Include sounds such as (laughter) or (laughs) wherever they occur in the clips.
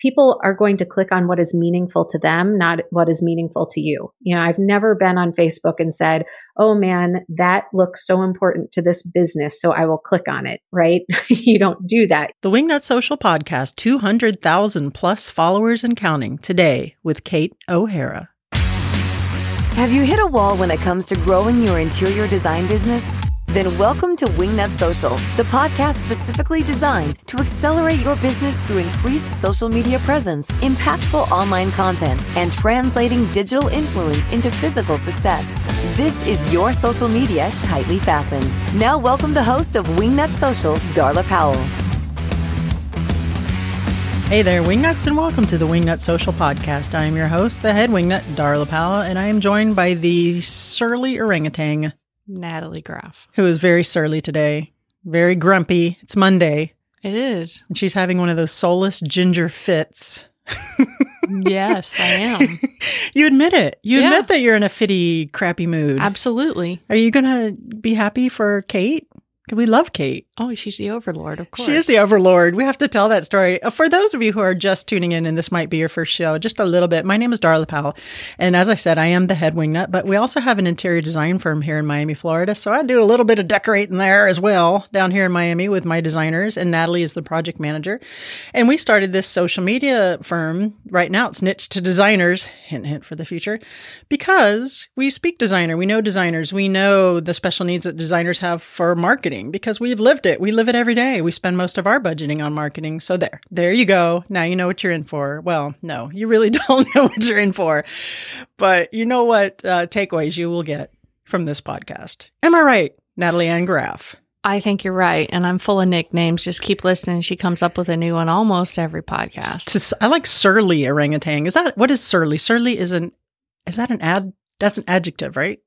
people are going to click on what is meaningful to them, not what is meaningful to you. You know, I've never been on Facebook and said, oh man, that looks so important to this business. So I will click on it, right? (laughs) you don't do that. The Wingnut Social Podcast, 200,000 plus followers and counting today with Kate O'Hara. Have you hit a wall when it comes to growing your interior design business? Then welcome to Wingnut Social, the podcast specifically designed to accelerate your business through increased social media presence, impactful online content, and translating digital influence into physical success. This is your social media tightly fastened. Now welcome the host of Wingnut Social, Darla Powell. Hey there, Wingnuts, and welcome to the Wingnut Social Podcast. I am your host, the head wingnut, Darla Powell, and I am joined by the surly orangutan, Natalie Graff. who is very surly today, very grumpy. It's Monday, It is. and she's having one of those soulless ginger fits. yes, I am. (laughs) You admit it. You Yeah. admit that you're in a fitty, crappy mood. Absolutely. Are you going to be happy for Kate? We love Kate. Oh, she's the overlord, of course. She is the overlord. We have to tell that story. Uh, For those of you who are just tuning in, and this might be your first show, just a little bit. My name is Darla Powell. And as I said, I am the head wingnut, but we also have an interior design firm here in Miami, Florida. So I do a little bit of decorating there as well down here in Miami with my designers. And Natalie is the project manager. And we started this social media firm. Right now it's niche to designers, hint, hint for the future, because we speak designer. We know designers. We know the special needs that designers have for marketing because we've lived it. We live it every day. We spend most of our budgeting on marketing. So there, there you go. Now you know what you're in for. Well, no, you really (laughs) don't know what you're in for, but you know what uh, takeaways you will get from this podcast. Am I right, Natalie Ann Graff? I think you're right. And I'm full of nicknames. Just keep listening. She comes up with a new one almost every podcast. I like surly orangutan. Is that what is surly? Surly is an is that an ad? That's an adjective, right?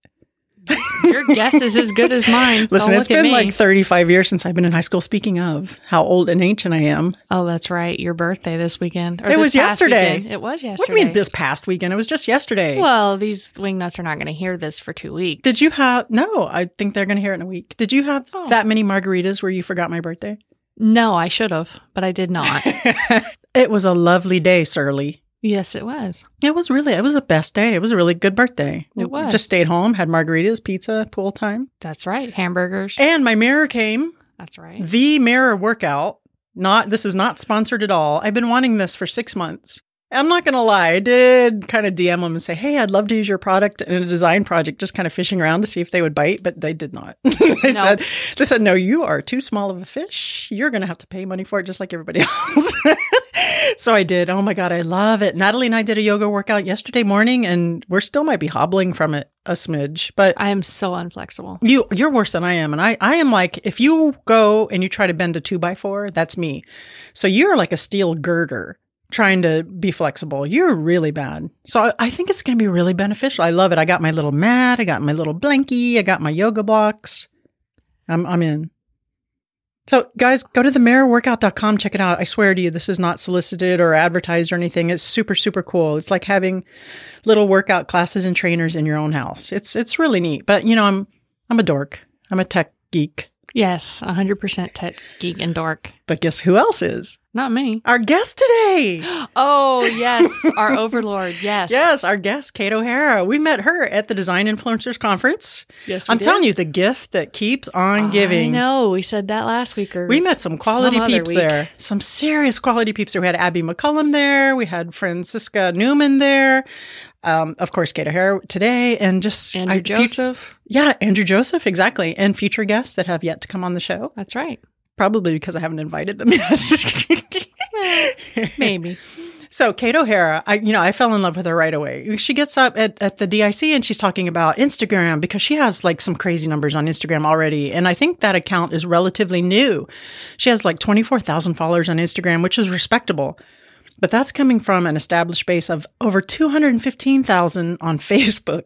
Your guess is as good as mine. Listen, it's been like 35 years since I've been in high school. Speaking of how old and ancient I am, Oh, that's right. Your birthday this weekend. It this was yesterday. weekend. It was yesterday. what do you mean this past weekend? It was just yesterday. Well, these wingnuts are not going to hear this for two weeks. Did you have? No, I think they're going to hear it in a week. Did you have Oh. that many margaritas where you forgot my birthday? No, I should have, but I did not. (laughs) it was a lovely day, Surly. Yes, it was. It was really, it was a best day. It was a really good birthday. It was. Just stayed home, had margaritas, pizza, pool time. That's right. Hamburgers. And my mirror came. That's right. The mirror workout. Not, this is not sponsored at all. I've been wanting this for six months. I'm not going to lie. I did kind of DM them and say, Hey, I'd love to use your product in a design project, just kind of fishing around to see if they would bite, but they did not. (laughs) they said, they said, no, you are too small of a fish. You're going to have to pay money for it just like everybody (laughs) else. so I did. Oh my God. I love it. Natalie and I did a yoga workout yesterday morning and we're still might be hobbling from it a smidge, but I am so unflexible. you you're worse than I am, and I I am like if you go and you try to bend a two by four, that's me. So you're like a steel girder trying to be flexible. You're really bad. So I, I think it's going to be really beneficial. I love it. I got my little mat. I got my little blankie. I got my yoga blocks. I'm I'm in. So guys, go to themirrorworkout.com. Check it out. I swear to you, this is not solicited or advertised or anything. It's super super cool. It's like having little workout classes and trainers in your own house. It's it's really neat. But you know, I'm I'm a dork. I'm a tech geek. Yes, 100% tech geek and dork. But guess who else is? Not me. Our guest today. (gasps) Oh, yes, our overlord. Yes. (laughs) yes, our guest, Kate O'Hara. We met her at the Design Influencers Conference. Yes, I'm telling you, the gift that keeps on giving. I know. We said that last week. Or We met some quality some peeps week. there. Some serious quality peeps there. We had Abby McCullum there. We had Francisca Newman there. Um, of course, Kate O'Hara today, and just Andrew I- Joseph. yeah, Andrew Joseph, exactly, and future guests that have yet to come on the show. That's right. Probably because I haven't invited them yet. (laughs) Maybe. So Kate O'Hara, I you know, I fell in love with her right away. She gets up at, at the DIC and she's talking about Instagram because she has like some crazy numbers on Instagram already. And I think that account is relatively new. She has like 24,000 followers on Instagram, which is respectable. But that's coming from an established base of over 215,000 on (laughs) Facebook.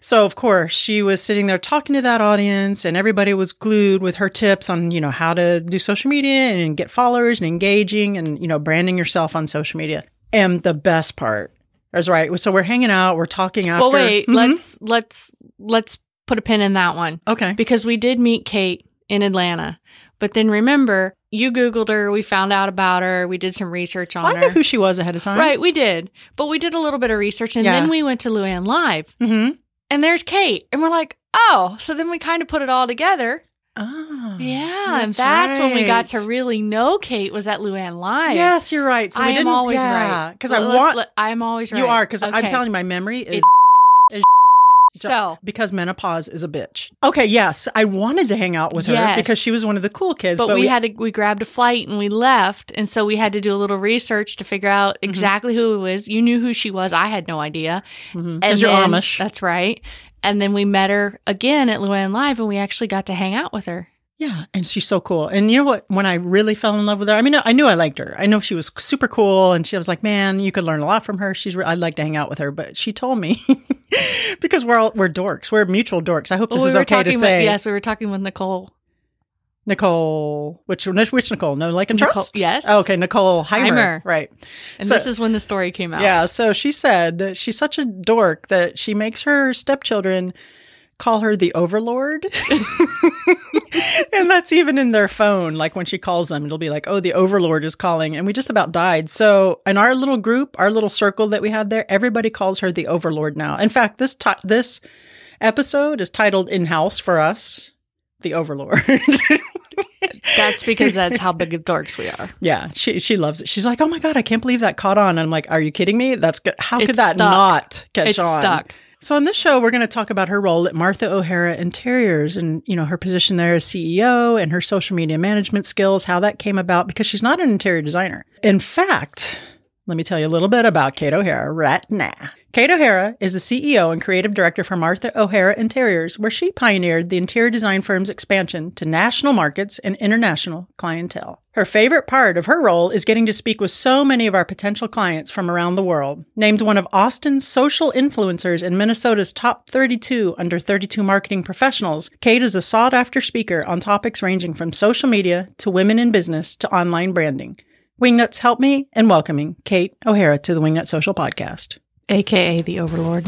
So of course, she was sitting there talking to that audience and everybody was glued with her tips on, you know, how to do social media and get followers and engaging and, you know, branding yourself on social media. And the best part is right. So we're hanging out, we're talking after. Well, wait. Mhm. Let's let's let's put a pin in that one Okay. because we did meet Kate in Atlanta. But then remember, you Googled her, we found out about her, we did some research on I her. knew who she was ahead of time. Right, we did. But we did a little bit of research and Yeah. then we went to Luann Live Mm-hmm. and there's Kate. And we're like, oh, so then we kind of put it all together. Oh, Yeah. and that's when we got to really know Kate was at Luann Live. Yes, you're right. So I am didn't, always yeah, right. Because I want let- I'm always right. you are because I'm telling you, my memory is So because menopause is a bitch. Okay, yes, I wanted to hang out with her Yes. because she was one of the cool kids. but, we, had to we grabbed a flight and we left and so we had to do a little research to figure out Mm-hmm. exactly who it was you knew who she was i had no idea because Mm-hmm. you're Amish. that's right and then we met her again at luann live and we actually got to hang out with her Yeah, and she's so cool. And you know what? When I really fell in love with her, I mean, I knew I liked her. I know she was super cool, and she was like, "Man, you could learn a lot from her." She's, re- I'd like to hang out with her, but she told me (laughs) because we're all we're dorks, we're mutual dorks. I hope this Well, is we were okay to talking say. with yes we were talking with nicole Nicole, which which Nicole? No, like and Nicole- trust. yes. Oh, okay, Nicole Heimer. Heimer. Right. and So- this is when the story came out Yeah. So she said she's such a dork that she makes her stepchildren call her the overlord. (laughs) and that's even in their phone. Like when she calls them, it'll be like, oh, the overlord is calling. And we just about died. So in our little group, our little circle that we had there, everybody calls her the overlord now. In fact, this, ti this episode is titled In House for us, the overlord. (laughs) that's because that's how big of dorks we are Yeah, she she loves it. She's like, "Oh my god, I can't believe that caught on." And I'm like, "Are you kidding me? That's good. How could that stuck. not catch it's on?" stuck So on this show, we're going to talk about her role at Martha O'Hara Interiors and, you know, her position there as CEO and her social media management skills, how that came about because she's not an interior designer. In fact, let me tell you a little bit about Kate O'Hara right now. Kate O'Hara is the CEO and creative director for Martha O'Hara Interiors, where she pioneered the interior design firm's expansion to national markets and international clientele. Her favorite part of her role is getting to speak with so many of our potential clients from around the world. Named one of Austin's social influencers and Minnesota's top 32 under 32 marketing professionals, Kate is a sought after speaker on topics ranging from social media to women in business to online branding. Wingnuts help me in welcoming Kate O'Hara to the Wingnut Social Podcast. Aka the overlord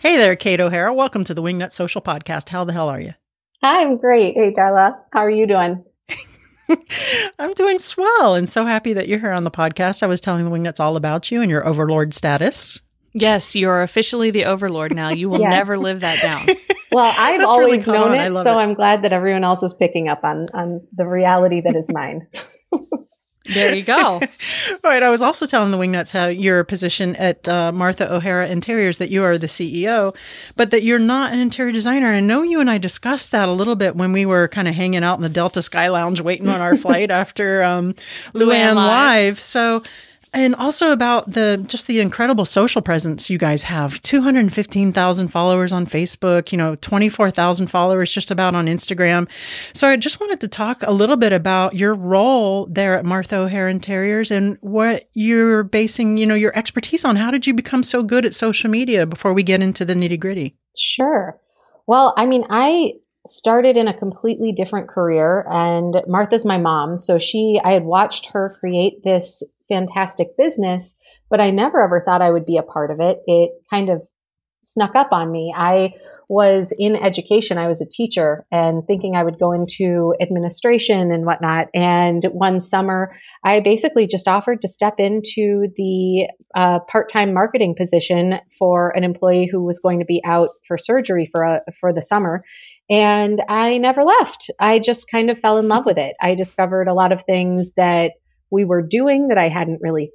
Hey there, Kate O'Hara. Welcome to the Wingnut Social Podcast. How the hell are you? Hi, I'm great. Hey, Darla. How are you doing? (laughs) I'm doing swell and so happy that you're here on the podcast. I was telling the Wingnuts all about you and your overlord status. yes you're officially the overlord now you will (laughs) Yes. never live that down (laughs) Well, I've That's always caught known on. It, so it. I'm glad that everyone else is picking up on on the reality that is mine. There you go (laughs) Right. I was also telling the Wingnuts how your position at uh, Martha O'Hara Interiors that you are the CEO, but that you're not an interior designer. I know you and I discussed that a little bit when we were kind of hanging out in the Delta Sky Lounge waiting on our (laughs) flight after um, Luann Luann Live. Live. So. And also about the just the incredible social presence you guys have. 215,000 followers on Facebook, you know, 24,000 followers just about on Instagram. So I just wanted to talk a little bit about your role there at Martha O'Hara Interiors and what you're basing, you know, your expertise on. How did you become so good at social media before we get into the nitty gritty? Sure. Well, I mean, I started in a completely different career and Martha's my mom, so she I had watched her create this fantastic business, but I never ever thought I would be a part of it. It kind of snuck up on me. I was in education. I was a teacher and thinking I would go into administration and whatnot. And one summer, I basically just offered to step into the uh, part-time marketing position for an employee who was going to be out for surgery for a, for the summer. And I never left. I just kind of fell in love with it. I discovered a lot of things that we were doing that I hadn't really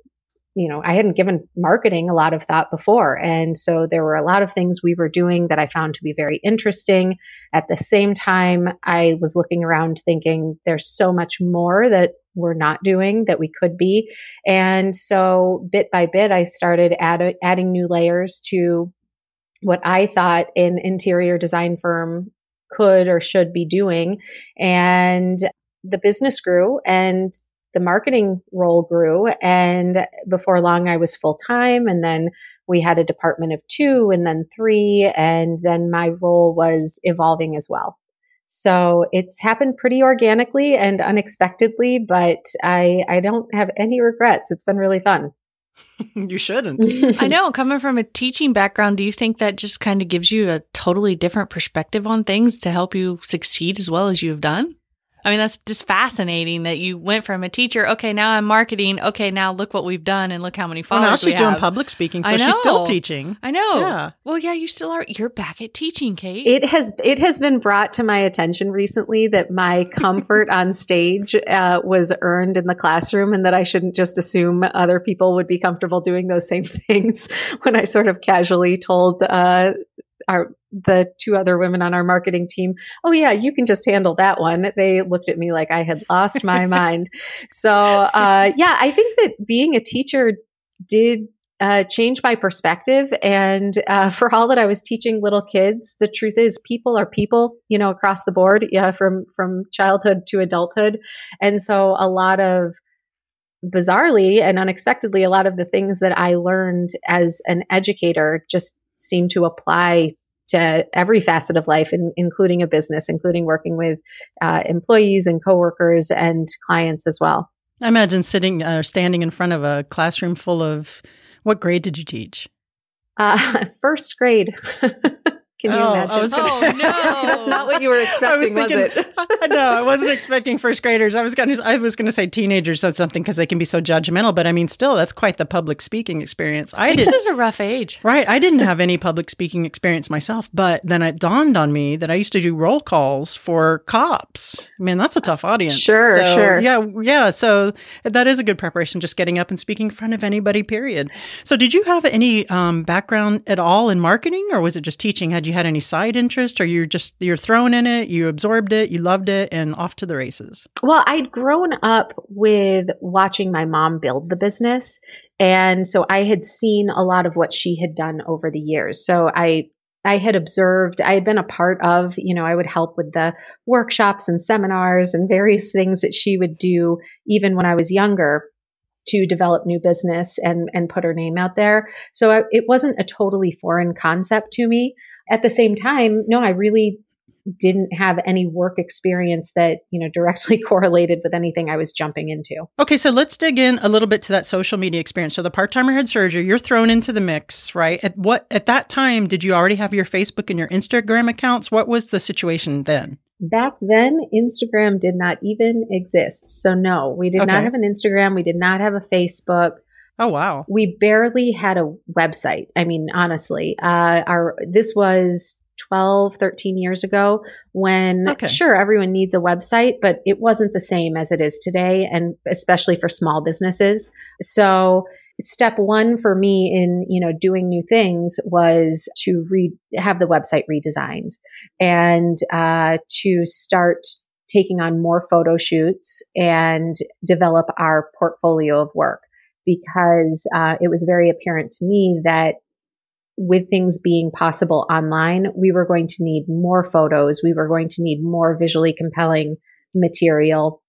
you know, I hadn't given marketing a lot of thought before. And so there were a lot of things we were doing that I found to be very interesting. At the same time, I was looking around thinking there's so much more that we're not doing that we could be. And so bit by bit, I started add- adding new layers to what I thought an interior design firm could or should be doing. And the business grew and the marketing role grew. And before long, I was full time. And then we had a department of two and then three. And then my role was evolving as well. So it's happened pretty organically and unexpectedly, but I, I don't have any regrets. It's been really fun. (laughs) you shouldn't. I (laughs) know. Coming from a teaching background, do you think that just kind of gives you a totally different perspective on things to help you succeed as well as you've done? I mean, that's just fascinating that you went from a teacher. Okay, now I'm marketing. Okay, now look what we've done and look how many followers. Well, followers now she's we doing have. public speaking, so I she's still teaching. I know. Yeah. Well, yeah, you still are. You're back at teaching, Kate. It has it has been brought to my attention recently that my (laughs) comfort on stage uh, was earned in the classroom, and that I shouldn't just assume other people would be comfortable doing those same (laughs) things. When I sort of casually told uh, our the two other women on our marketing team, "Oh yeah, you can just handle that one," they looked at me like I had lost my (laughs) mind. So uh, yeah, I think that being a teacher did uh, change my perspective. And uh, (laughs) for all that I was teaching little kids, the truth is, people are people, you know, across the board, yeah, from from childhood to adulthood. And so, a lot of bizarrely and unexpectedly, a lot of the things that I learned as an educator just seem to apply to every facet of life, in, including a business, including working with uh, employees and coworkers and clients as well. I imagine sitting or uh, standing in front of a classroom full of what grade did you teach? Uh, (laughs) first grade. (laughs) Can you Oh, I imagine? was gonna- Oh, no. (laughs) That's not what you were expecting, was, it? (laughs) no, I wasn't expecting first graders. I was going to, I was going to say teenagers or something because they can be so judgmental. But I mean, still, that's quite the public speaking experience. I Six did, is a rough age. right? I didn't have any public speaking experience myself, but then it dawned on me that I used to do roll calls for cops. Man, that's a tough audience. Sure, So, sure. Yeah, yeah. So that is a good preparation, just getting up and speaking in front of anybody. Period. So, did you have any um, background at all in marketing, or was it just teaching? Had you had any side interest, or you're just you're thrown in it, you absorbed it, you loved it, and off to the races? Well, I'd grown up with watching my mom build the business. And so I had seen a lot of what she had done over the years. So I I had observed, I had been a part of, you know, I would help with the workshops and seminars and various things that she would do even when I was younger to develop new business and and put her name out there. So I, it wasn't a totally foreign concept to me. At the same time, no, I really didn't have any work experience that you know directly (laughs) correlated with anything I was jumping into. Okay, so let's dig in a little bit to that social media experience. So the part timer had surgery, you're thrown into the mix, right? At what at that time did you already have your Facebook and your Instagram accounts? What was the situation then? Back then, Instagram did not even exist. So no, we did Okay. not have an Instagram. We did not have a Facebook. Oh wow. We barely had a website. I mean, honestly, uh, our this was 12, 13 years ago when Okay. sure everyone needs a website, but it wasn't the same as it is today, and especially for small businesses. So step one for me in you know doing new things was to re- have the website redesigned and uh, to start taking on more photo shoots and develop our portfolio of work because uh, it was very apparent to me that with things being possible online, we were going to need more photos. We were going to need more visually compelling material.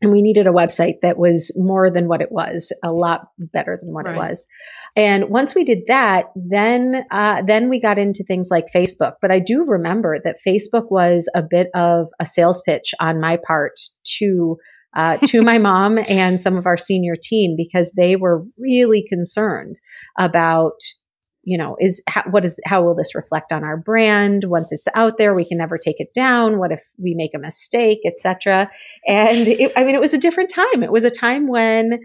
And we needed a website that was more than what it was, a lot better than what it was. And once we did that, then uh, then we got into things like Facebook. But I do remember that Facebook was a bit of a sales pitch on my part to uh, to my mom and some of our senior team because they were really concerned about you know is how, what is how will this reflect on our brand? Once it's out there we can never take it down. What if we make a mistake etc and it, i mean it was a different time. It was a time when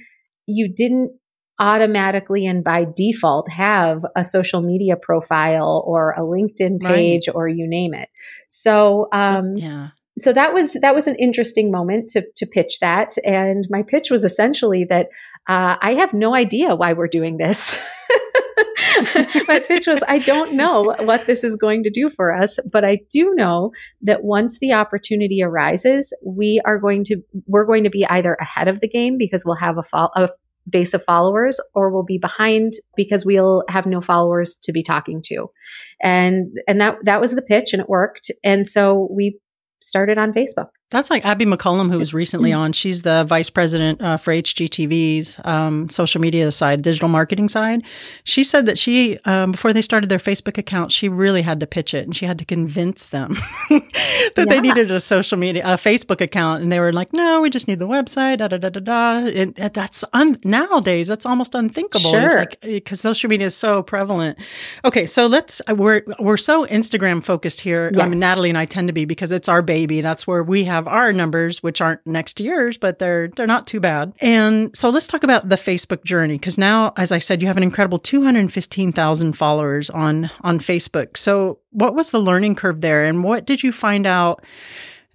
you didn't automatically and by default have a social media profile or a linkedin Right. page or you name it. So um yeah. So that was that was an interesting moment to to pitch that. And my pitch was essentially that uh, i have no idea why we're doing this. (laughs) My pitch was i don't know what this is going to do for us but i do know that once the opportunity arises we are going to we're going to be either ahead of the game because we'll have a, fol- a base of followers or we'll be behind because we'll have no followers to be talking to. And and that that was the pitch and it worked. And so we started on Facebook. That's like Abby McCollum, who was recently on. She's the vice president uh, for HGTV's um, social media side, digital marketing side. She said that she, um, before they started their Facebook account, she really had to pitch it and she had to convince them (laughs) that yeah. they needed a social media, a Facebook account. And they were like, no, we just need the website, da da da da da. And that's un- nowadays, that's almost unthinkable. Sure. Like, because social media is so prevalent. Okay. So let's, uh, we're, we're so Instagram focused here. Yes. I mean, Natalie and I tend to be because it's our baby. That's where we have have our numbers, which aren't next to yours, but they're they're not too bad. And so let's talk about the Facebook journey because now, as I said, you have an incredible 215,000 followers on on Facebook. So what was the learning curve there, and what did you find out?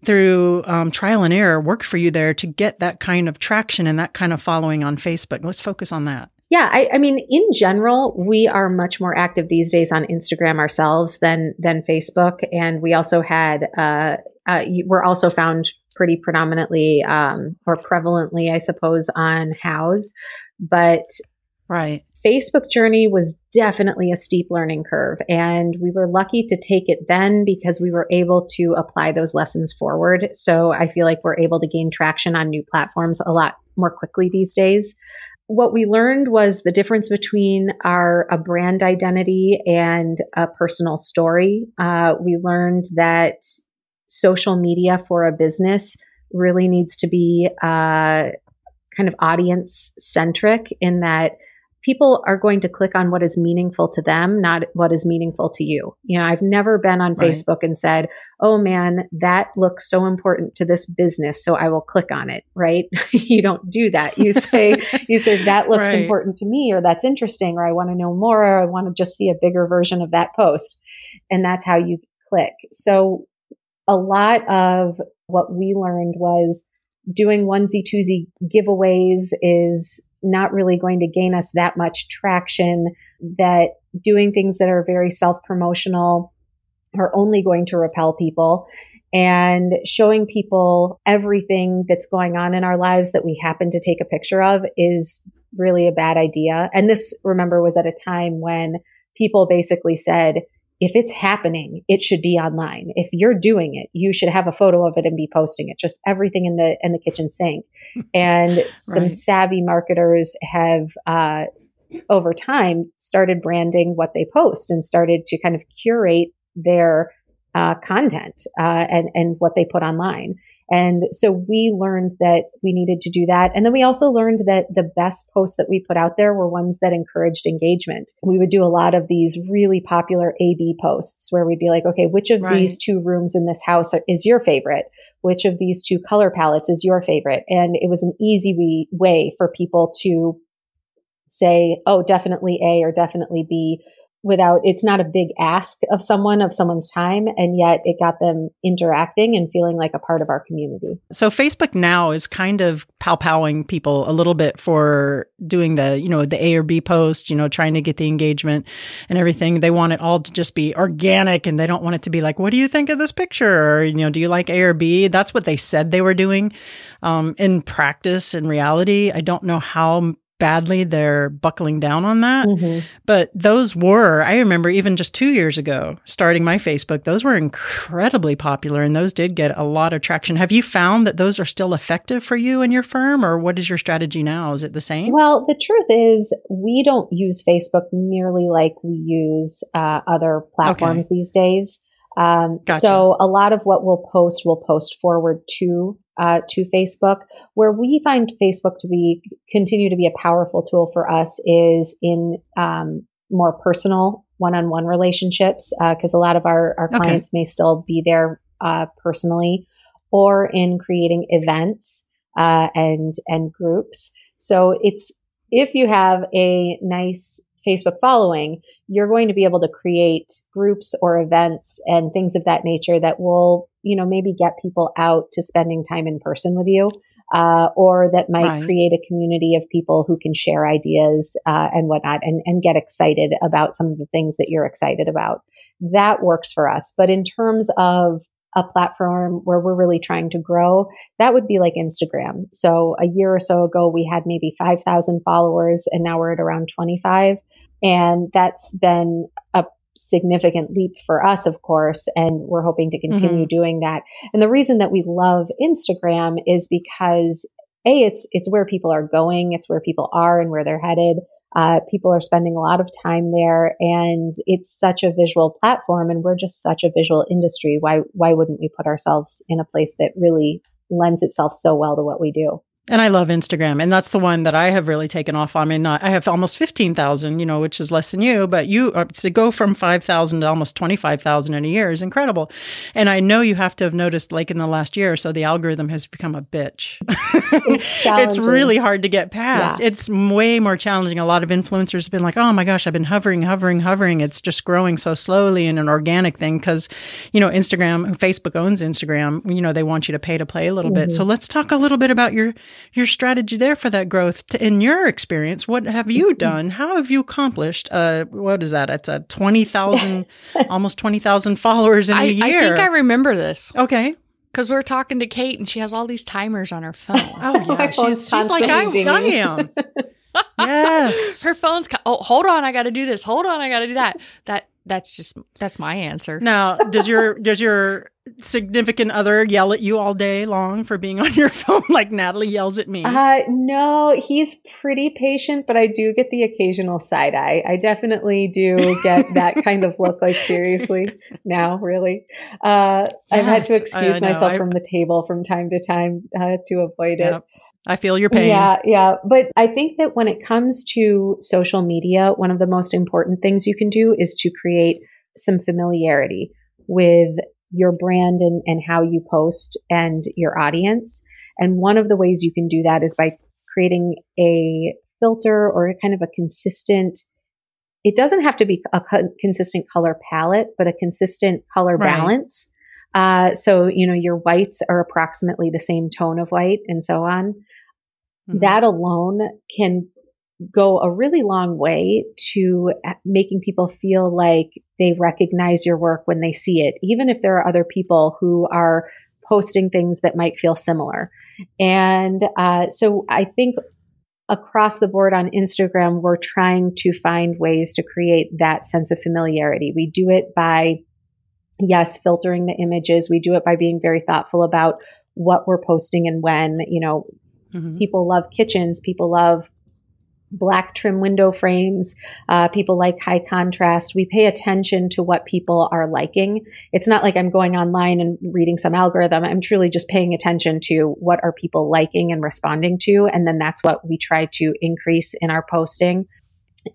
through um, trial and error worked for you there to get that kind of traction and that kind of following on Facebook. Let's focus on that. Yeah, I, I, mean, in general, we are much more active these days on Instagram ourselves than than Facebook, and we also had uh, uh, we're also found pretty predominantly um, or prevalently, I suppose, on Houzz, but right. Facebook journey was definitely a steep learning curve. And we were lucky to take it then because we were able to apply those lessons forward. So I feel like we're able to gain traction on new platforms a lot more quickly these days what we learned was the difference between our a brand identity and a personal story. Uh, we learned that social media for a business really needs to be uh, kind of audience centric in that people are going to click on what is meaningful to them, not what is meaningful to you. You know, I've never been on right. Facebook and said, oh man, that looks so important to this business. So I will click on it, right? (laughs) you don't do that. You (laughs) say, you say that looks right. important to me or that's interesting or I want to know more or I want to just see a bigger version of that post. And that's how you click. So a lot of what we learned was doing onesie twosie giveaways is not really going to gain us that much traction, that doing things that are very self promotional are only going to repel people. And showing people everything that's going on in our lives that we happen to take a picture of is really a bad idea. And this, remember, was at a time when people basically said, if it's happening, it should be online. If you're doing it, you should have a photo of it and be posting it. Just everything in the in the kitchen sink. (laughs) And some savvy marketers have uh, over time started branding what they post and started to kind of curate their uh, content uh, and and what they put online. And so we learned that we needed to do that. And then we also learned that the best posts that we put out there were ones that encouraged engagement. We would do a lot of these really popular A B posts where we'd be like, okay, which of right. these two rooms in this house is your favorite? Which of these two color palettes is your favorite? And it was an easy way for people to say, oh, definitely A or definitely B without it's not a big ask of someone of someone's time and yet it got them interacting and feeling like a part of our community. So facebook now is kind of pow-powing people a little bit for doing the you know the a or b post you know trying to get the engagement and everything. They want it all to just be organic and they don't want it to be like what do you think of this picture? Or you know do you like a or b? That's what they said they were doing um, in practice in reality. I don't know how badly they're buckling down on that. Mm-hmm. But those were, I remember even just two years ago, starting my Facebook, those were incredibly popular and those did get a lot of traction. Have you found that those are still effective for you and your firm, or what is your strategy now? Is it the same? Well, the truth is, we don't use Facebook nearly like we use uh, other platforms okay. these days. Um, gotcha. So a lot of what we'll post, we'll post forward to uh, to Facebook. Where we find Facebook to be continue to be a powerful tool for us is in um, more personal one-on-one relationships because uh, a lot of our, our clients okay. may still be there uh, personally or in creating events uh, and and groups. So it's if you have a nice Facebook following, you're going to be able to create groups or events and things of that nature that will, you know, maybe get people out to spending time in person with you. Uh, or that might right. create a community of people who can share ideas uh, and whatnot and, and get excited about some of the things that you're excited about. That works for us. But in terms of a platform where we're really trying to grow, that would be like Instagram. So a year or so ago, we had maybe 5,000 followers and now we're at around 25. And that's been a significant leap for us, of course, and we're hoping to continue mm-hmm. doing that. And the reason that we love Instagram is because a it's it's where people are going, it's where people are and where they're headed. Uh, people are spending a lot of time there, and it's such a visual platform, and we're just such a visual industry. Why why wouldn't we put ourselves in a place that really lends itself so well to what we do? And I love Instagram. And that's the one that I have really taken off. I mean, not, I have almost 15,000, you know, which is less than you, but you uh, to go from 5,000 to almost 25,000 in a year is incredible. And I know you have to have noticed like in the last year or so, the algorithm has become a bitch. It's, (laughs) it's really hard to get past. Yeah. It's way more challenging. A lot of influencers have been like, oh my gosh, I've been hovering, hovering, hovering. It's just growing so slowly in an organic thing because, you know, Instagram, Facebook owns Instagram, you know, they want you to pay to play a little mm-hmm. bit. So let's talk a little bit about your your strategy there for that growth. In your experience, what have you mm-hmm. done? How have you accomplished? Uh, what is that? It's a twenty thousand, (laughs) almost twenty thousand followers in I, a year. I think I remember this. Okay. Because we're talking to Kate and she has all these timers on her phone. oh yeah, (laughs) she's, she's like I, I am. (laughs) yes, her phone's. Oh, hold on, I got to do this. Hold on, I got to do that. That that's just that's my answer. Now, does your (laughs) does your significant other yell at you all day long for being on your (laughs) phone like Natalie yells at me? Uh, no, he's pretty patient, but I do get the occasional side eye. I definitely do get that (laughs) kind of look like seriously now, really. Uh, yes, I've had to excuse myself I, from the table from time to time uh, to avoid yep. it. I feel your pain. Yeah, yeah. But I think that when it comes to social media, one of the most important things you can do is to create some familiarity with your brand and, and how you post and your audience. And one of the ways you can do that is by creating a filter or a kind of a consistent it doesn't have to be a co- consistent color palette, but a consistent color right. balance. Uh, so, you know, your whites are approximately the same tone of white and so on. Mm-hmm. That alone can go a really long way to making people feel like they recognize your work when they see it, even if there are other people who are posting things that might feel similar. And uh, so I think across the board on Instagram, we're trying to find ways to create that sense of familiarity. We do it by, yes, filtering the images. We do it by being very thoughtful about what we're posting and when. You know, mm-hmm. people love kitchens, people love black trim window frames. Uh, people like high contrast. We pay attention to what people are liking. It's not like I'm going online and reading some algorithm. I'm truly just paying attention to what are people liking and responding to. And then that's what we try to increase in our posting.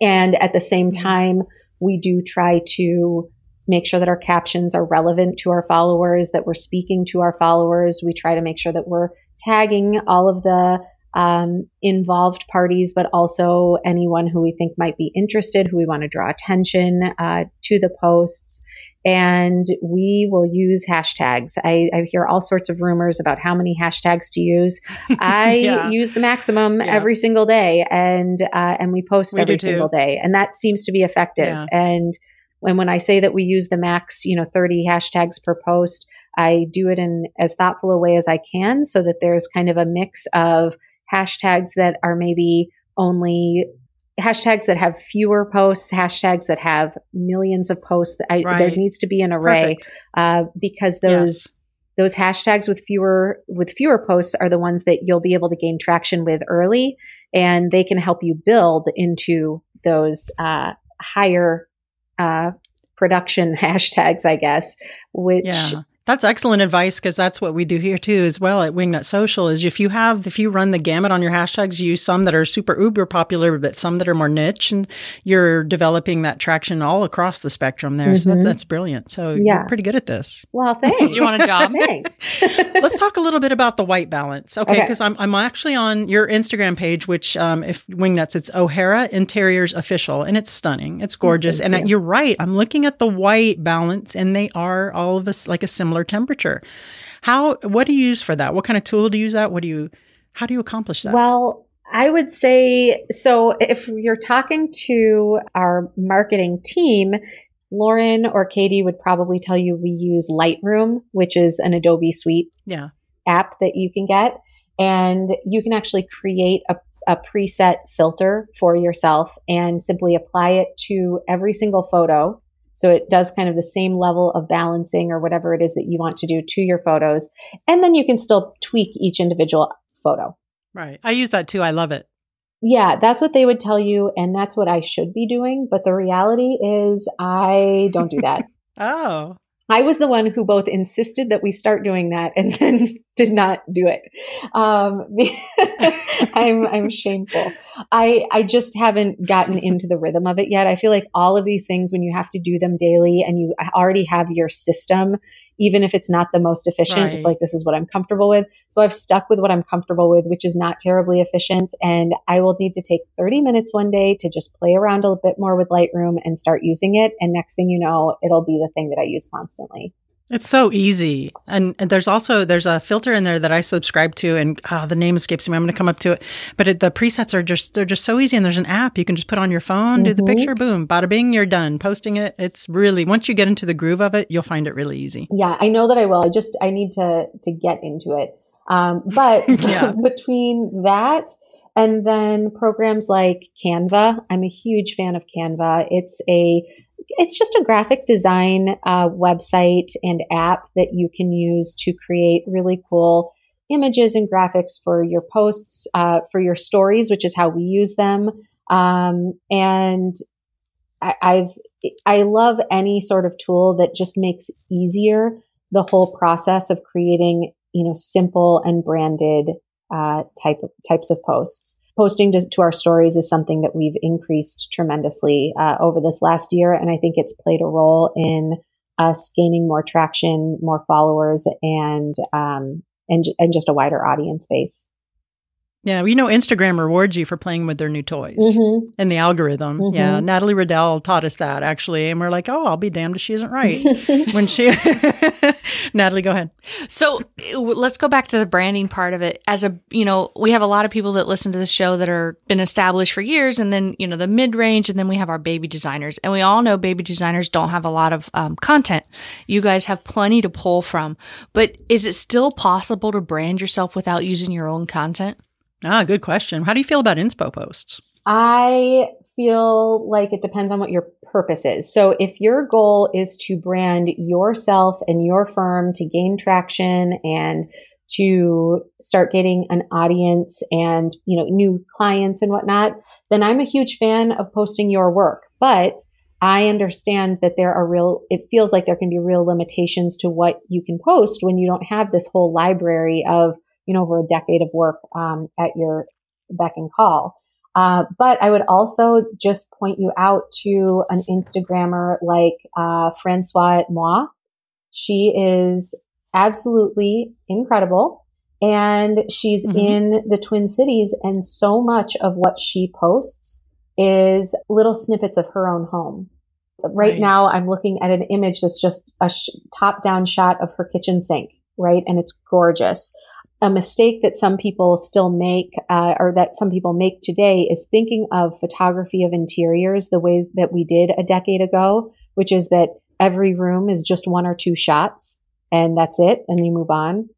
And at the same mm-hmm. time, we do try to make sure that our captions are relevant to our followers, that we're speaking to our followers. We try to make sure that we're tagging all of the um, involved parties, but also anyone who we think might be interested, who we want to draw attention uh, to the posts. And we will use hashtags. I, I, hear all sorts of rumors about how many hashtags to use. (laughs) I yeah. use the maximum yeah. every single day, and uh, and we post we every single day, and that seems to be effective. Yeah. And when when I say that we use the max, you know, thirty hashtags per post, I do it in as thoughtful a way as I can, so that there's kind of a mix of hashtags that are maybe only hashtags that have fewer posts, hashtags that have millions of posts. I, right. There needs to be an array uh, because those yes. those hashtags with fewer with fewer posts are the ones that you'll be able to gain traction with early, and they can help you build into those uh, higher uh, production (laughs) hashtags, I guess, which yeah. That's excellent advice because that's what we do here too as well at Wingnut Social is if you have if you run the gamut on your hashtags, you use some that are super uber popular, but some that are more niche and you're developing that traction all across the spectrum there. Mm-hmm. So that, mm-hmm. that's brilliant. So yeah. you're pretty good at this. Well, (laughs) thanks. you want a job? thanks. (laughs) Let's talk a little bit about the white balance. Okay, because okay. I'm I'm actually on your Instagram page, which um, if Wingnuts, it's O'Hara Interiors Official, and it's stunning. It's gorgeous. and you. you're right. I'm looking at the white balance and they are all of us like a similar temperature. How, what do you use for that? What kind of tool do you use that? What do you, how do you accomplish that? Well, I would say so. If you're talking to our marketing team, Lauren or Katie would probably tell you we use Lightroom, which is an Adobe Suite yeah. app that you can get. And you can actually create a, a preset filter for yourself and simply apply it to every single photo So it does kind of the same level of balancing or whatever it is that you want to do to your photos. And then you can still tweak each individual photo. Right. I use that too. I love it. Yeah, that's what they would tell you. And that's what I should be doing. But the reality is, I don't do that. (laughs) oh. I was the one who both insisted that we start doing that and (laughs) then did not do it. Um, (laughs) I'm I'm shameful. I I just haven't gotten into the rhythm of it yet. I feel like all of these things when you have to do them daily and you already have your system, even if it's not the most efficient, right. it's like this is what I'm comfortable with. So I've stuck with what I'm comfortable with, which is not terribly efficient. And I will need to take 30 minutes one day to just play around a bit more with Lightroom and start using it. And next thing you know, it'll be the thing that I use constantly. It's so easy. And, and, there's also, there's a filter in there that I subscribe to and oh, the name escapes me. I'm going to come up to it. But it, the presets are just, they're just so easy. And there's an app you can just put on your phone, mm-hmm. do the mm-hmm. picture, boom, bada bing, you're done. Posting it. It's really, once you get into the groove of it, you'll find it really easy. Yeah, I know that I will. I just, I need to, to get into it. Um, but (laughs) (laughs) between that and then programs like Canva, I'm a huge fan of Canva. It's a it's just a graphic design uh, website and app that you can use to create really cool images and graphics for your posts, uh, for your stories, which is how we use them. Um, and I, I've I love any sort of tool that just makes easier the whole process of creating, you know, simple and branded uh, type of types of posts posting to, to, our stories is something that we've increased tremendously uh, over this last year. And I think it's played a role in us gaining more traction, more followers, and, um, and, and just a wider audience base. Yeah, you know, Instagram rewards you for playing with their new toys mm-hmm. and the algorithm. Mm-hmm. Yeah, Natalie Riddell taught us that actually, and we're like, oh, I'll be damned if she isn't right. (laughs) when she, (laughs) Natalie, go ahead. So let's go back to the branding part of it. As a, you know, we have a lot of people that listen to the show that are been established for years, and then you know the mid range, and then we have our baby designers, and we all know baby designers don't have a lot of um, content. You guys have plenty to pull from, but is it still possible to brand yourself without using your own content? Ah, good question. How do you feel about inspo posts? I feel like it depends on what your purpose is. So if your goal is to brand yourself and your firm to gain traction and to start getting an audience and, you know, new clients and whatnot, then I'm a huge fan of posting your work. But I understand that there are real, it feels like there can be real limitations to what you can post when you don't have this whole library of you know, over a decade of work um, at your beck and call. Uh, but I would also just point you out to an Instagrammer like uh, Francois Moi. She is absolutely incredible. And she's mm-hmm. in the Twin Cities, and so much of what she posts is little snippets of her own home. Right, right. now, I'm looking at an image that's just a sh- top down shot of her kitchen sink, right? And it's gorgeous a mistake that some people still make, uh, or that some people make today, is thinking of photography of interiors the way that we did a decade ago, which is that every room is just one or two shots and that's it, and you move on.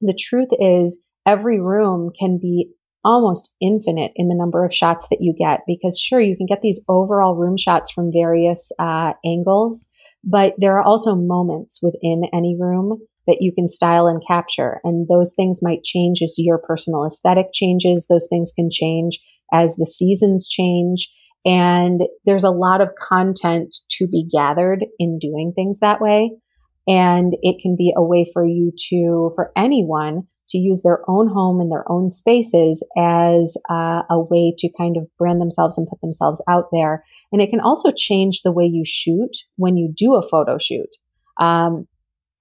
The truth is, every room can be almost infinite in the number of shots that you get because sure you can get these overall room shots from various uh, angles but there are also moments within any room that you can style and capture. And those things might change as your personal aesthetic changes. Those things can change as the seasons change. And there's a lot of content to be gathered in doing things that way. And it can be a way for you to, for anyone to use their own home and their own spaces as uh, a way to kind of brand themselves and put themselves out there. And it can also change the way you shoot when you do a photo shoot. Um,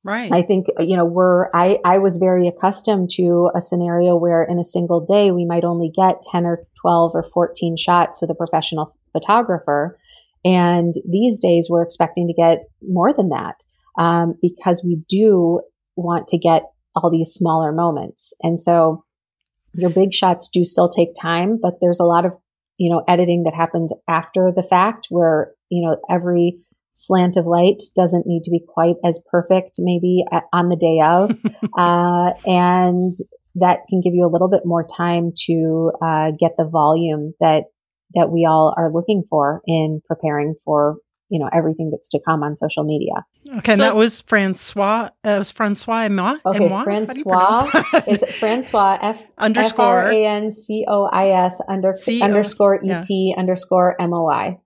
Right. I think, you know, we're, I, I was very accustomed to a scenario where in a single day we might only get 10 or 12 or 14 shots with a professional photographer. And these days we're expecting to get more than that um, because we do want to get all these smaller moments. And so your big shots do still take time, but there's a lot of, you know, editing that happens after the fact where, you know, every slant of light doesn't need to be quite as perfect maybe at, on the day of (laughs) uh, and that can give you a little bit more time to uh, get the volume that that we all are looking for in preparing for you know everything that's to come on social media. Okay, so, that was Francois. Uh, it was Francois Moi. Okay, Francois. it's (laughs) Francois F underscore A N C O I S underscore E T underscore M O I.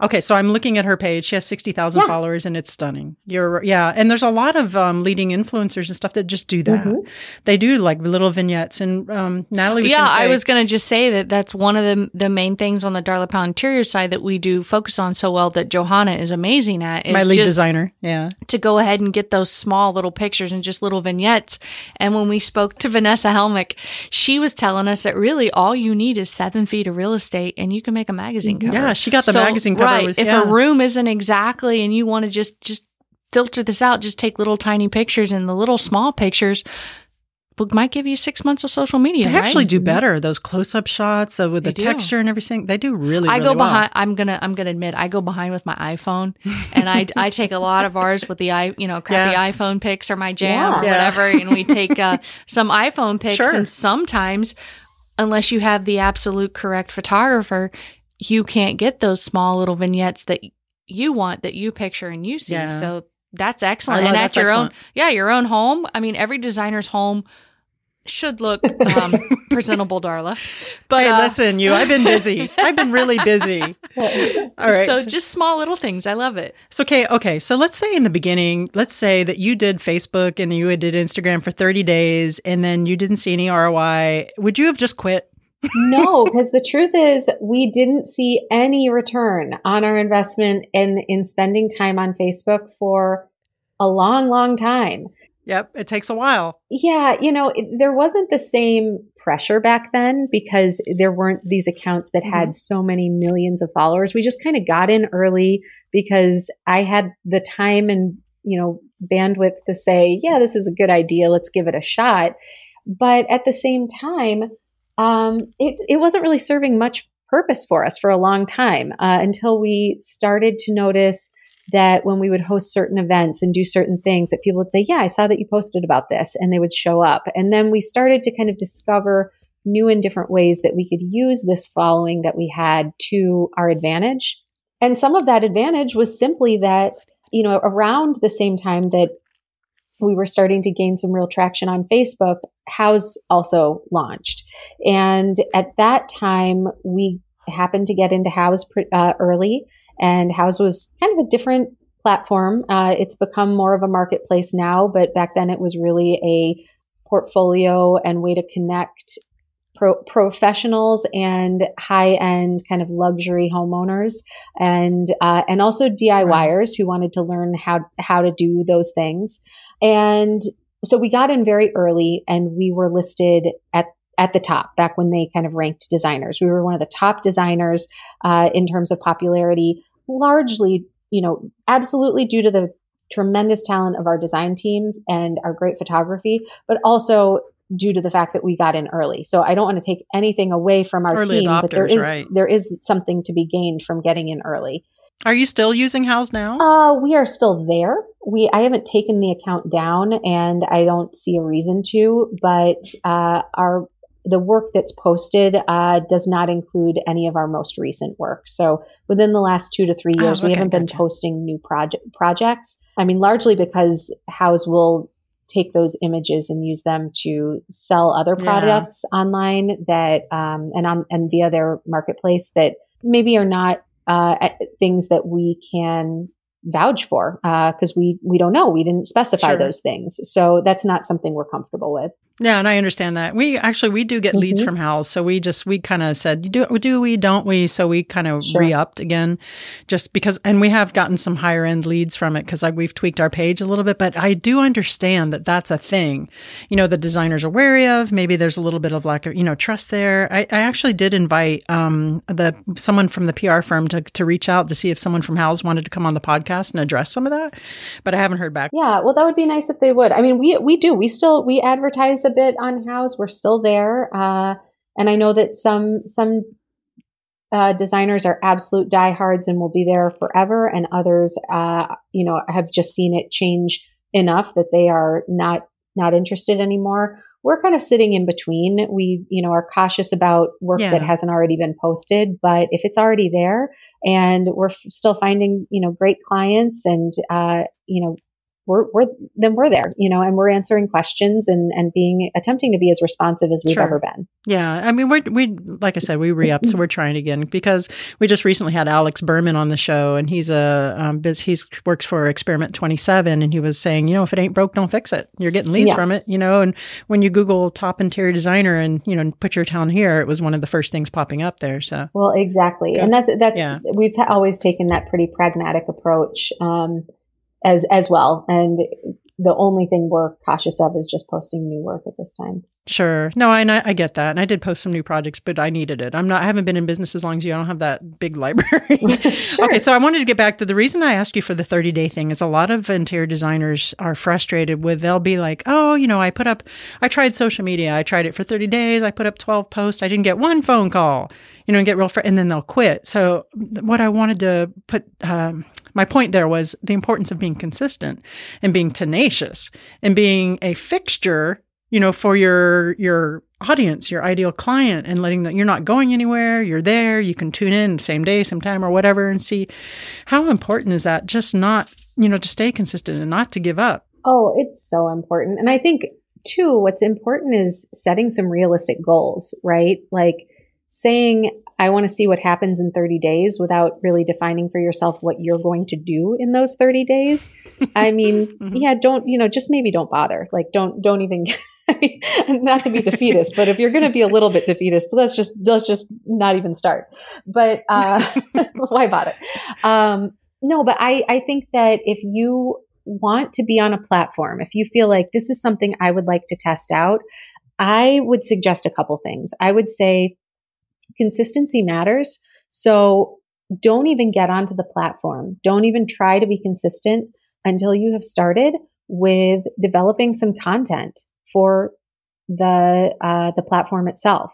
Okay, so I'm looking at her page. She has 60,000 yeah. followers and it's stunning. You're yeah, and there's a lot of um, leading influencers and stuff that just do that. Mm-hmm. They do like little vignettes and um, Natalie was Yeah, say, I was going to just say that that's one of the the main things on the Darla Powell interior side that we do focus on so well that Johanna is amazing at. Is My lead designer. Yeah. To go ahead and get those small little pictures and just little vignettes. And when we spoke to Vanessa Helmick, she was telling us that really all you need is 7 feet of real estate and you can make a magazine cover. Yeah, she got the so, magazine cover right. With, if yeah. a room isn't exactly and you want to just just filter this out, just take little tiny pictures and the little small pictures might give you six months of social media. They right? actually do better. Those close up shots uh, with they the do. texture and everything. They do really. I go well. behind. I'm gonna. I'm gonna admit. I go behind with my iPhone, and I I take a lot of ours with the i you know (laughs) crappy yeah. iPhone pics or my jam yeah. or yeah. whatever, and we take uh, (laughs) some iPhone pics. Sure. And sometimes, unless you have the absolute correct photographer, you can't get those small little vignettes that you want that you picture and you see. Yeah. So that's excellent. and at your excellent. own, yeah, your own home. I mean, every designer's home should look um, (laughs) presentable, Darla. But hey, uh, listen, you, I've been busy. I've been really busy. (laughs) All right. So just small little things. I love it. So okay, okay. So let's say in the beginning, let's say that you did Facebook and you did Instagram for 30 days, and then you didn't see any ROI. Would you have just quit? No, because the truth is, we didn't see any return on our investment in in spending time on Facebook for a long, long time. Yep, it takes a while. Yeah, you know, it, there wasn't the same pressure back then because there weren't these accounts that had mm-hmm. so many millions of followers. We just kind of got in early because I had the time and, you know, bandwidth to say, yeah, this is a good idea. Let's give it a shot. But at the same time, um, it, it wasn't really serving much purpose for us for a long time uh, until we started to notice that when we would host certain events and do certain things that people would say, yeah, I saw that you posted about this and they would show up. And then we started to kind of discover new and different ways that we could use this following that we had to our advantage. And some of that advantage was simply that, you know, around the same time that we were starting to gain some real traction on Facebook, Houzz also launched. And at that time, we happened to get into Houzz uh, early, and Houzz was kind of a different platform. Uh, it's become more of a marketplace now, but back then it was really a portfolio and way to connect pro- professionals and high end kind of luxury homeowners and uh, and also DIYers right. who wanted to learn how how to do those things. And so we got in very early and we were listed at at the top back when they kind of ranked designers. We were one of the top designers uh, in terms of popularity, largely, you know, absolutely due to the tremendous talent of our design teams and our great photography, but also due to the fact that we got in early. So I don't want to take anything away from our early team, but there is right. there is something to be gained from getting in early. Are you still using Houzz now? Uh, we are still there. We I haven't taken the account down, and I don't see a reason to. But uh, our the work that's posted uh, does not include any of our most recent work. So within the last two to three years, oh, okay, we haven't been posting new project projects. I mean, largely because Houzz will take those images and use them to sell other products yeah. online that um, and on and via their marketplace that maybe are not uh, things that we can vouch for because uh, we we don't know. We didn't specify sure. those things. So that's not something we're comfortable with yeah, and I understand that. We actually we do get mm-hmm. leads from Houzz, so we just we kind of said, do do we, don't we? So we kind of sure. re-upped again, just because, and we have gotten some higher end leads from it because we've tweaked our page a little bit. But I do understand that that's a thing. You know, the designers are wary of. Maybe there's a little bit of lack of you know trust there. I, I actually did invite um the someone from the PR firm to to reach out to see if someone from Houzz wanted to come on the podcast and address some of that, but I haven't heard back. Yeah, well, that would be nice if they would. I mean, we we do we still we advertise a bit on Houzz. We're still there, uh, and I know that some some uh, designers are absolute diehards and will be there forever, and others, uh, you know, have just seen it change enough that they are not not interested anymore. we're kind of sitting in between. We, you know, are cautious about work Yeah. that hasn't already been posted, but if it's already there and we're f- still finding, you know, great clients and, uh, you know, we're, we're, then we're there, you know, and we're answering questions and, and being, attempting to be as responsive as we've Sure. ever been. Yeah, I mean, we're we like I said, we re up, so we're trying again because we just recently had Alex Berman on the show, and he's a um, biz, he's works for Experiment Twenty Seven, and he was saying, you know, if it ain't broke, don't fix it. You're getting leads Yeah. from it, you know. And when you Google top interior designer and you know put your town here, it was one of the first things popping up there. So Well, exactly, and that's that's Yeah. we've always taken that pretty pragmatic approach um, as as well. And the only thing we're cautious of is just posting new work at this time. Sure. No, I, and I I get that. And I did post some new projects, but I needed it. I'm not, I haven't been in business as long as you. I don't have that big library. Sure. (laughs) (laughs) Okay. So I wanted to get back to the reason I asked you for the 30 day thing is a lot of interior designers are frustrated with, they'll be like, oh, you know, I put up, I tried social media. I tried it for 30 days. I put up 12 posts. I didn't get one phone call, you know, and get real, fr- and then they'll quit. So what I wanted to put, um, my point there was the importance of being consistent and being tenacious and being a fixture you know for your your audience your ideal client and letting them you're not going anywhere you're there you can tune in same day same time or whatever and see how important is that just not you know to stay consistent and not to give up Oh, it's so important. And I think too, what's important is setting some realistic goals, right? Like saying, I want to see what happens in 30 days without really defining for yourself what you're going to do in those 30 days. I (laughs) mean, Mhm. yeah, don't, you know, just maybe don't bother. Like don't, don't even, I (laughs) mean, not to be defeatist, but if you're going to be a little bit defeatist, let's just, let's just not even start. But, uh, (laughs) why bother? Um, no, but I, I think that if you want to be on a platform, if you feel like this is something I would like to test out, I would suggest a couple things. I would say consistency matters. So don't even get onto the platform. Don't even try to be consistent until you have started with developing some content for the uh, the platform itself.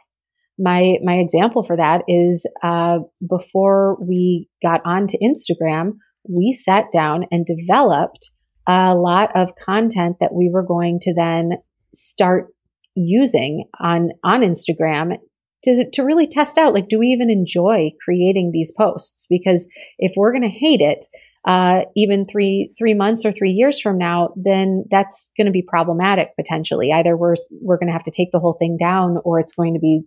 My my example for that is uh, before we got onto Instagram, we sat down and developed a lot of content that we were going to then start using on on Instagram to to really test out like do we even enjoy creating these posts? Because if we're going to hate it uh, even three three months or three years from now then that's going to be problematic potentially. Either we're we're going to have to take the whole thing down or it's going to be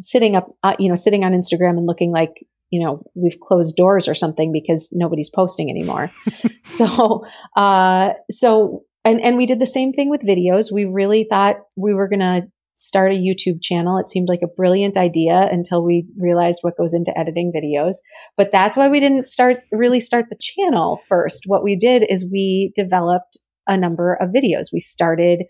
sitting up uh, you know sitting on Instagram and looking like you know we've closed doors or something because nobody's posting anymore. (laughs) So uh so and and we did the same thing with videos. We really thought we were going to start a YouTube channel. It seemed like a brilliant idea until we realized what goes into editing videos. But that's why we didn't start really start the channel first. What we did is we developed a number of videos. We started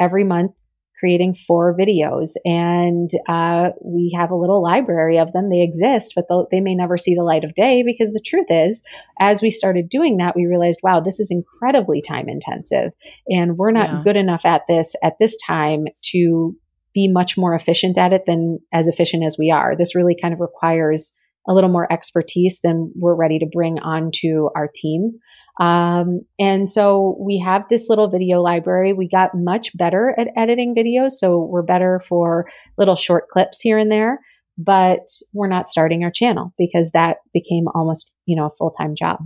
every month creating four videos and uh, we have a little library of them. They exist but they'll- may never see the light of day because the truth is as we started doing that we realized wow this is incredibly time intensive and we're not Yeah. good enough at this at this time to be much more efficient at it than as efficient as we are this really kind of requires a little more expertise than we're ready to bring onto our team um, and so we have this little video library. We got much better at editing videos. So we're better for little short clips here and there, but we're not starting our channel because that became almost, you know, a full time job.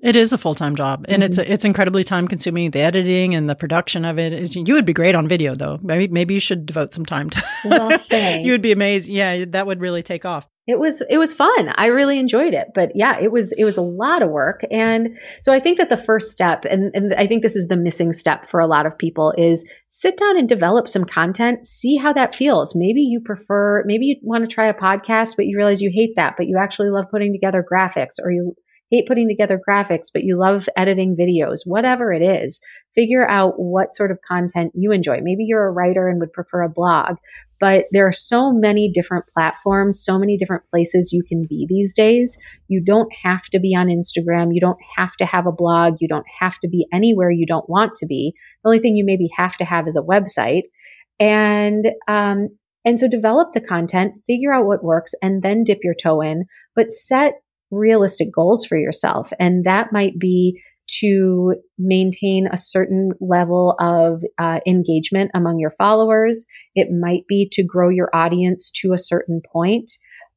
It is a full-time job and it's mm-hmm. it's incredibly time consuming the editing and the production of it is, you would be great on video though maybe maybe you should devote some time to (laughs) Well, you would be amazed yeah that would really take off It was it was fun. I really enjoyed it. But yeah, it was it was a lot of work. And so I think that the first step and, and I think this is the missing step for a lot of people is sit down and develop some content, see how that feels. Maybe you prefer maybe you want to try a podcast, but you realize you hate that, but you actually love putting together graphics or you hate putting together graphics, but you love editing videos, whatever it is, figure out what sort of content you enjoy. Maybe you're a writer and would prefer a blog, but there are so many different platforms, so many different places you can be these days. You don't have to be on Instagram. You don't have to have a blog. You don't have to be anywhere you don't want to be. The only thing you maybe have to have is a website. And, um, and so develop the content, figure out what works, and then dip your toe in, but set realistic goals for yourself. And that might be to maintain a certain level of uh, engagement among your followers. It might be to grow your audience to a certain point.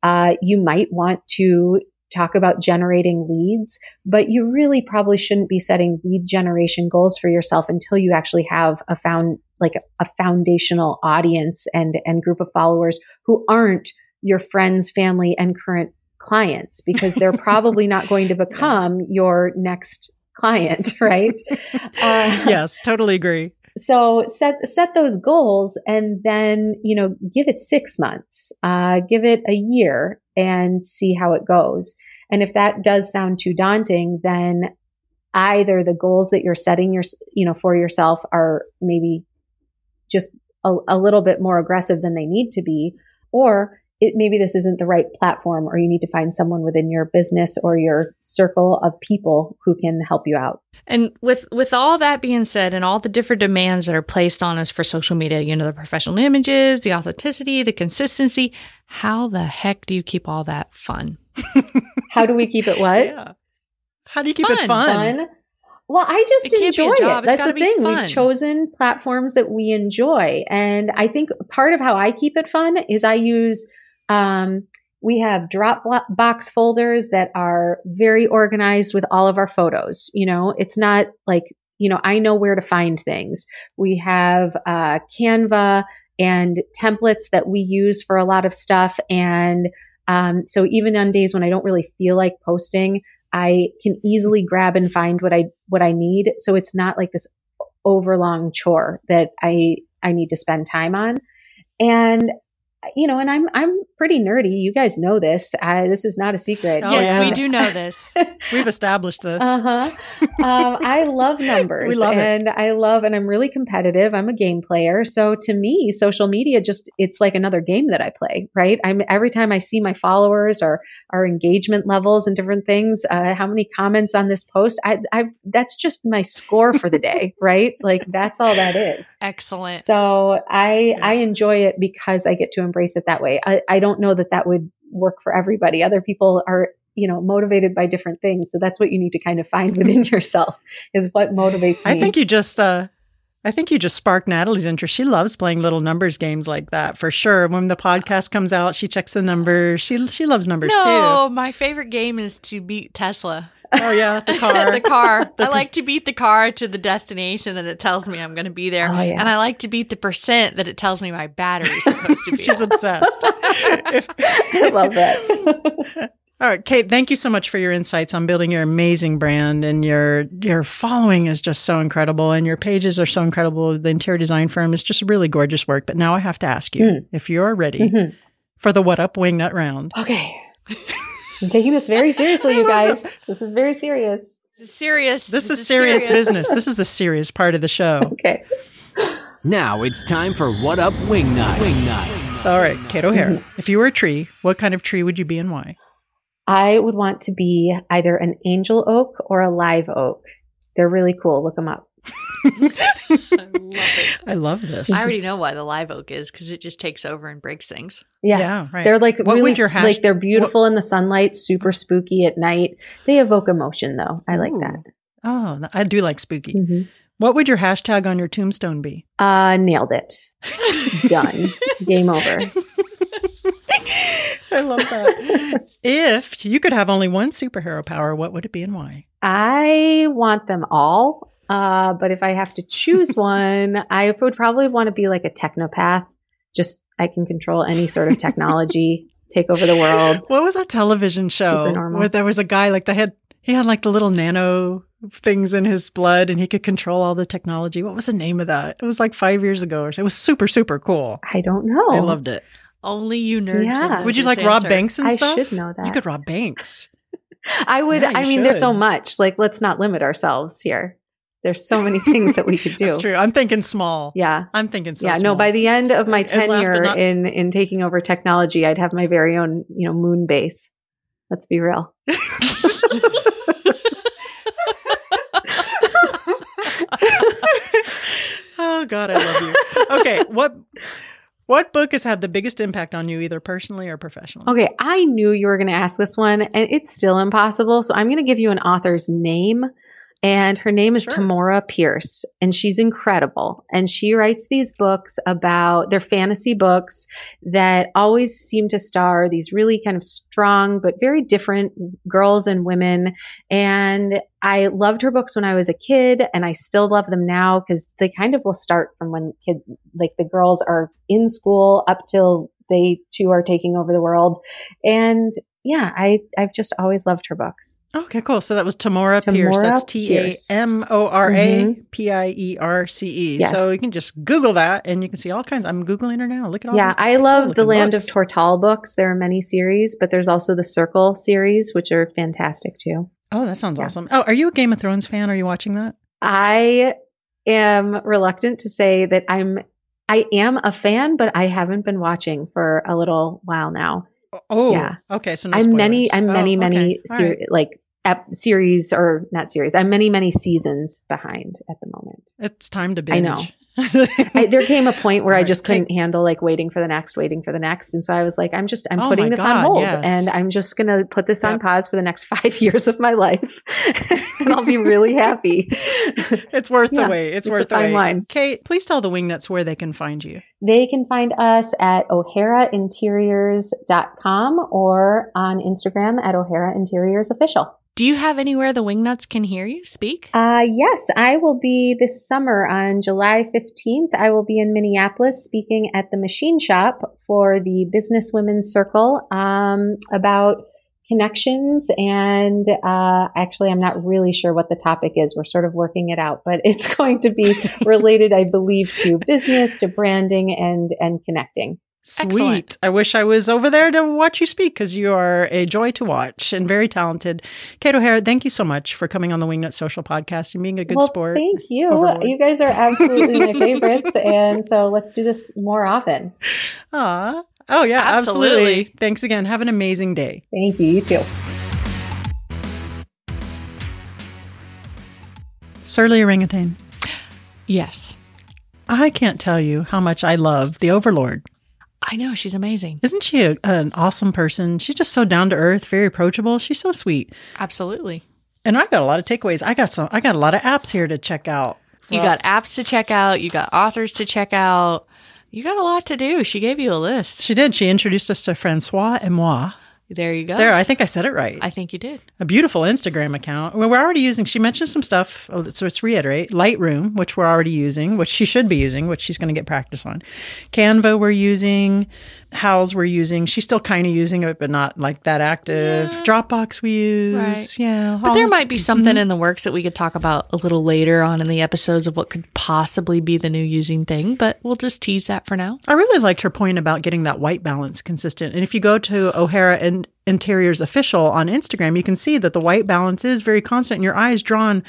Uh, you might want to talk about generating leads, but you really probably shouldn't be setting lead generation goals for yourself until you actually have a found like a, a foundational audience and and group of followers who aren't your friends, family, and current clients because they're (laughs) probably not going to become your next client, (laughs) right? Uh, yes, totally agree. So set set those goals, and then you know give it six months, uh, give it a year, and see how it goes. And if that does sound too daunting, then either the goals that you're setting your you know for yourself are maybe just a, a little bit more aggressive than they need to be, or it, maybe this isn't the right platform or you need to find someone within your business or your circle of people who can help you out. And with with all that being said and all the different demands that are placed on us for social media, you know, the professional images, the authenticity, the consistency, how the heck do you keep all that fun? (laughs) (laughs) how do we keep it what? Yeah. How do you keep fun. it fun? fun? Well, I just it enjoy it. That's the thing. Fun. We've chosen platforms that we enjoy. And I think part of how I keep it fun is I use um, we have Dropbox folders that are very organized with all of our photos. You know, it's not like, you know, I know where to find things. We have uh, Canva and templates that we use for a lot of stuff. And um, so even on days when I don't really feel like posting, I can easily grab and find what I what I need. So it's not like this overlong chore that I I need to spend time on. And you know, and I'm I'm pretty nerdy. You guys know this. I, this is not a secret. Oh, yes, yeah. we do know this. (laughs) We've established this. Uh huh. Um, I love (laughs) numbers. we love and it. I love, and I'm really competitive. I'm a game player, so to me, social media just it's like another game that I play. Right. I'm every time I see my followers or our engagement levels and different things. Uh, how many comments on this post? I, I that's just my score for the day. (laughs) right. Like that's all that is. Excellent. So I yeah. I enjoy it because I get to embrace it that way. I, I don't know that that would work for everybody. Other people are, you know, motivated by different things. So that's what you need to kind of find (laughs) within yourself is what motivates me. I think you just, uh, I think you just sparked Natalie's interest. She loves playing little numbers games like that for sure. When the podcast comes out, she checks the numbers. She she loves numbers no, too. No, my favorite game is to beat Tesla. Oh yeah, the car. (laughs) the car. (laughs) The I like to beat the car to the destination that it tells me I'm going to be there, oh, yeah. and I like to beat the percent that it tells me my battery is supposed to be. (laughs) She's obsessed. if- I love that. All right, Kate, thank you so much for your insights on building your amazing brand and your your following is just so incredible and your pages are so incredible. The interior design firm is just really gorgeous work. But now I have to ask you mm. if you're ready mm-hmm. for the what up wingnut round. Okay. I'm taking this very seriously, (laughs) you guys. This is very serious. This is serious. This, this is, is serious, serious business. (laughs) This is the serious part of the show. Okay. Now it's time for What Up Wingnut. Wingnut. All right, Kate O'Hara. Mm-hmm. If you were a tree, what kind of tree would you be and why? I would want to be either an angel oak or a live oak. They're really cool. Look them up. (laughs) I love it. I love this. I already know why the live oak is because it just takes over and breaks things. Yeah, yeah right. They're like what really would your hash- like they're beautiful what- in the sunlight, super spooky at night. They evoke emotion though. I like Ooh. that. Oh, I do like spooky. Mm-hmm. What would your hashtag on your tombstone be? Uh, nailed it. (laughs) Done. Game over. (laughs) I love that. if you could have only one superhero power, what would it be and why? I want them all. Uh, but if I have to choose (laughs) one, I would probably want to be like a technopath. Just I can control any sort of technology, (laughs) take over the world. What was that television show where there was a guy like the head? He had like the little nano things in his blood, and he could control all the technology. What was the name of that? It was like five years ago, or so. It was super super cool. I don't know. I loved it. Only you nerds. Yeah. Would you like rob banks and stuff? I should know that. You could rob banks. (laughs) I would. Yeah, I mean, should. there's so much. Like, let's not limit ourselves here. There's so many things that we could (laughs) do. That's true. I'm thinking small. Yeah. I'm thinking so Yeah, small. no, by the end of my tenure not- in in taking over technology, I'd have my very own, you know, moon base. Let's be real. (laughs) oh god, I love you. Okay, what what book has had the biggest impact on you, either personally or professionally? Okay, I knew you were going to ask this one, and it's still impossible. So I'm going to give you an author's name and her name is Sure. Tamora Pierce, and she's incredible. And she writes these books about they're fantasy books that always seem to star these really kind of strong but very different girls and women. And I loved her books when I was a kid, and I still love them now because they kind of will start from when kids, like the girls, are in school up till they too are taking over the world. And yeah, I I've just always loved her books. Okay, cool. So that was Tamora, Pierce. Tamora That's T A Pierce. M O R A P I E R C E. Mm-hmm. Yes. So you can just Google that and you can see all kinds. I'm Googling her now. Look at all Yeah, I love the Land books. of Tortall books. There are many series, but there's also the Circle series, which are fantastic too. Oh, that sounds Yeah. awesome. Oh, are you a Game of Thrones fan? Are you watching that? I am reluctant to say that I'm I am a fan, but I haven't been watching for a little while now. Oh, Yeah. Okay, so no I'm many. I'm Oh, many okay. many ser- right. like ep- series or not series. I'm many many seasons behind at the moment. It's time to I binge. know. I, there came a point where I just couldn't handle like waiting for the next, waiting for the next, and so I was like, I'm just I'm Oh putting this God, on hold, yes. and I'm just gonna put this on pause for the next (laughs) five years of my life, (laughs) and I'll be really happy. (laughs) it's worth the wait. It's, it's worth the wait. line. Kate, please tell the Wingnuts where they can find you. they can find us at o'harainteriors.com or on Instagram at O'Hara Interiors Official. Do you have anywhere the Wingnuts can hear you speak? Uh, yes, I will be this summer on July 15th. I will be in Minneapolis speaking at the Machine Shop for the Business Women's Circle um, about connections. And uh, actually, I'm not really sure what the topic is. We're sort of working it out, but (laughs) it's going to be (laughs) related, I believe, to business, to branding, and and connecting. Sweet. Excellent. I wish I was over there to watch you speak because you are a joy to watch and very talented. Kate O'Hara, thank you so much for coming on the Wingnut Social Podcast and being a good well, sport. thank you. Overlord. You guys are absolutely my (laughs) favorites, and so let's do this more often. Aw. Oh, yeah, absolutely. Absolutely. Thanks again. Have an amazing day. Thank you. You too. Surly orangutan. Yes. I can't tell you how much I love the Overlord. I know. She's amazing. Isn't she a, an awesome person? She's just so down to earth, very approachable. She's so sweet. Absolutely. And I've got a lot of takeaways. I got some. I got a lot of apps here to check out. You got apps to check out. You got authors to check out. You got a lot to do. She gave you a list. She did. She introduced us to Francois and moi. There you go. There, I think I said it right. I think you did. a beautiful Instagram account. Well, we're already using. She mentioned some stuff, uh, so let's reiterate: Lightroom, which we're already using, which she should be using, which she's going to get practice on. Canva, we're using. Houzz, we're using. She's still kind of using it, but not like that active. Yeah. Dropbox, we use. Right. Yeah, But there might be mm-hmm. something in the works that we could talk about a little later on in the episodes of what could possibly be the new using thing, but we'll just tease that for now. I really liked her point about getting that white balance consistent. And if you go to O'Hara and Interiors official on Instagram, you can see that the white balance is very constant and your eyes drawn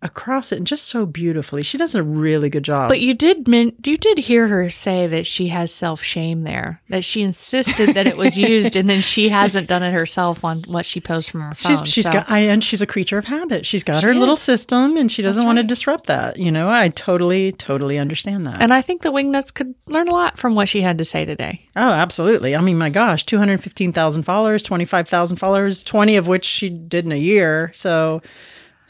across it and just so beautifully. She does a really good job. But you did min- you did hear her say that she has self shame there, that she insisted that it was (laughs) used, and then she hasn't done it herself on what she posts from her phone. She's she's so- got I, and she's a creature of habit. She's got She her little system and she doesn't That's want to disrupt that. You know, I totally totally understand that. and I think the Wingnuts could learn a lot from what she had to say today. oh, absolutely. I mean, my gosh, 215,000 followers, 25,000 followers, 20 of which she did in a year. So,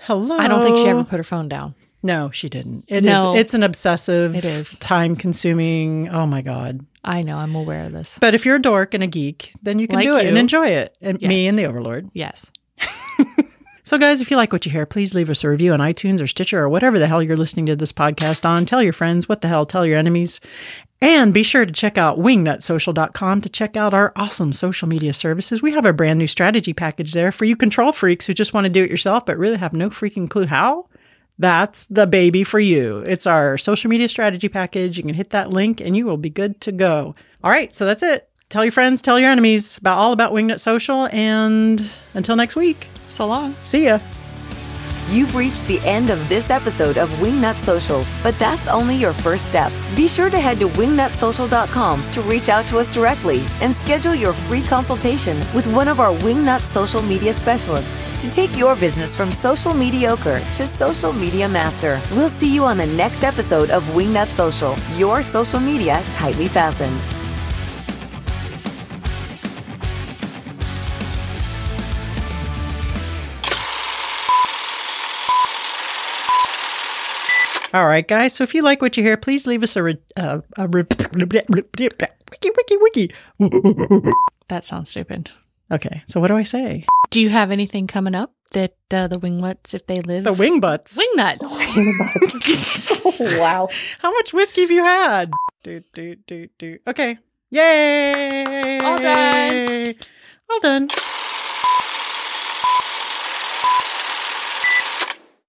hello. I don't think she ever put her phone down. No, she didn't. It is. No. It's an obsessive. It is. time consuming. Oh my god. I know, I'm aware of this. But if you're a dork and a geek, then you can Like do it and enjoy it. And me and the Overlord. Yes. (laughs) So, guys, if you like what you hear, please leave us a review on iTunes or Stitcher or whatever the hell you're listening to this podcast on. Tell your friends, what the hell, tell your enemies. And be sure to check out wingnutsocial.com to check out our awesome social media services. We have a brand new strategy package there for you control freaks who just want to do it yourself but really have no freaking clue how. That's the baby for you. It's our social media strategy package. You can hit that link and you will be good to go. All right, so that's it. Tell your friends, tell your enemies about all about Wingnut Social. And until next week, So long. see ya. You've reached the end of this episode of Wingnut Social, but that's only your first step. Be sure to head to wingnutsocial.com to reach out to us directly and schedule your free consultation with one of our Wingnut social media specialists to take your business from social mediocre to social media master. We'll see you on the next episode of Wingnut Social, your social media tightly fastened. All right, guys. So if you like what you hear, please leave us a, re- uh, a re- wiki wiki wiki. That sounds stupid. Okay, so what do I say? Do you have anything coming up that uh, the wingnuts, if they live? The wing butts. wing Wingnuts. (laughs) wow. How much whiskey have you had? Do do do do. Okay. Yay! All done. All done.